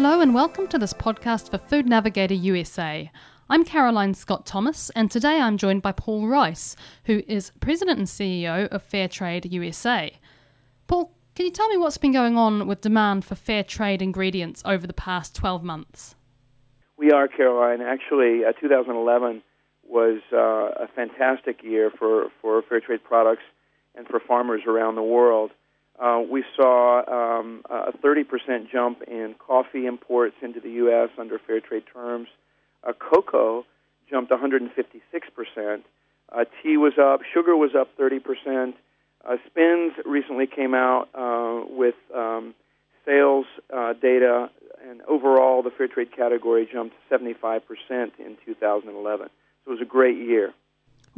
Hello and welcome to this podcast for Food Navigator USA. I'm Caroline Scott Thomas, and today I'm joined by Paul Rice, who is President and CEO of Fairtrade USA. Paul, can you tell me what's been going on with demand for fair trade ingredients over the past 12 months? We are, Caroline. Actually, uh, 2011 was uh, a fantastic year for, for fair trade products and for farmers around the world. Uh, we saw um, a 30% jump in coffee imports into the U.S. under fair trade terms. Uh, cocoa jumped 156%. Uh, tea was up. Sugar was up 30%. Uh, SPINS recently came out uh, with um, sales uh, data, and overall, the fair trade category jumped 75% in 2011. So it was a great year.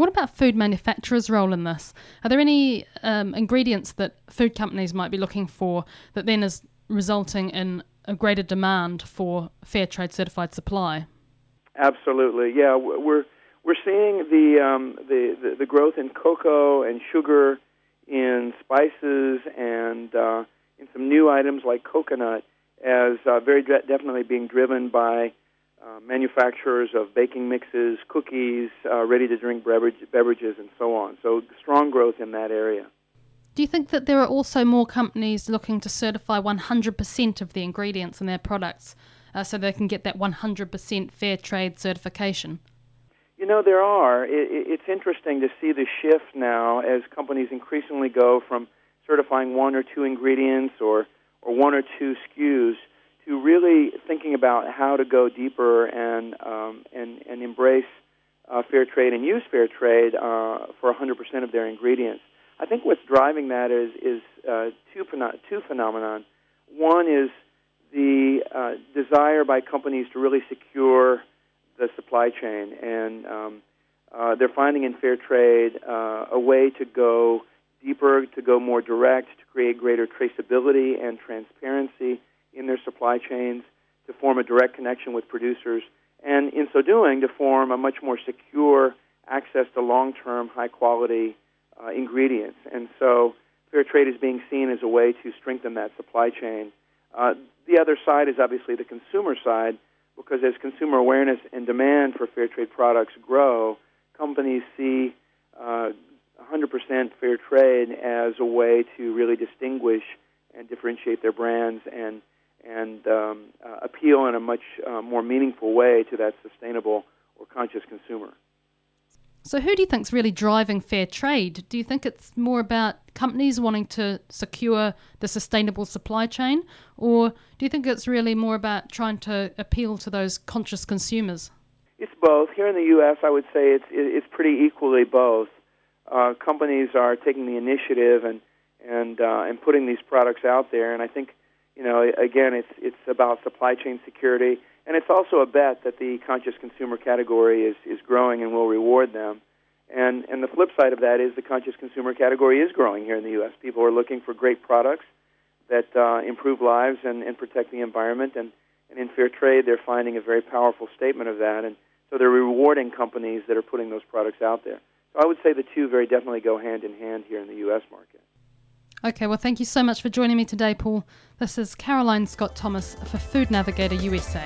What about food manufacturers' role in this? Are there any um, ingredients that food companies might be looking for that then is resulting in a greater demand for fair trade certified supply? Absolutely, yeah. We're we're seeing the um, the, the, the growth in cocoa and sugar, in spices, and uh, in some new items like coconut as uh, very de- definitely being driven by uh, manufacturers of baking mixes, cookies, uh, ready to drink beverage, beverages, and so on. So, strong growth in that area. Do you think that there are also more companies looking to certify 100% of the ingredients in their products uh, so they can get that 100% fair trade certification? You know, there are. It, it's interesting to see the shift now as companies increasingly go from certifying one or two ingredients or, or one or two SKUs to really thinking about how to go deeper and um, and and embrace uh, fair trade and use fair trade uh, for 100% of their ingredients. I think what's driving that is is uh, two two phenomenon. One is the uh, desire by companies to really secure the supply chain, and um, uh, they're finding in fair trade uh, a way to go deeper, to go more direct, to create greater traceability and transparency in their supply chains, to form a direct connection with producers, and in so doing, to form a much more secure access to long term, high quality uh, ingredients. And so, fair trade is being seen as a way to strengthen that supply chain. Uh, the other side is obviously the consumer side, because as consumer awareness and demand for fair trade products grow, companies see uh, 100% fair trade as a way to really distinguish and differentiate their brands and and um, uh, appeal in a much uh, more meaningful way to that sustainable or conscious consumer. So, who do you think is really driving fair trade? Do you think it's more about companies wanting to secure the sustainable supply chain, or do you think it's really more about trying to appeal to those conscious consumers? It's both. Here in the U.S., I would say it's it's pretty equally both. Uh, companies are taking the initiative and and uh, and putting these products out there, and I think you know, again, it's it's about supply chain security, and it's also a bet that the conscious consumer category is is growing and will reward them. And and the flip side of that is the conscious consumer category is growing here in the U.S. People are looking for great products that uh, improve lives and, and protect the environment, and and in fair trade, they're finding a very powerful statement of that, and so they're rewarding companies that are putting those products out there. So I would say the two very definitely go hand in hand here in the U.S. market. Okay, well, thank you so much for joining me today, Paul. This is Caroline Scott Thomas for Food Navigator USA.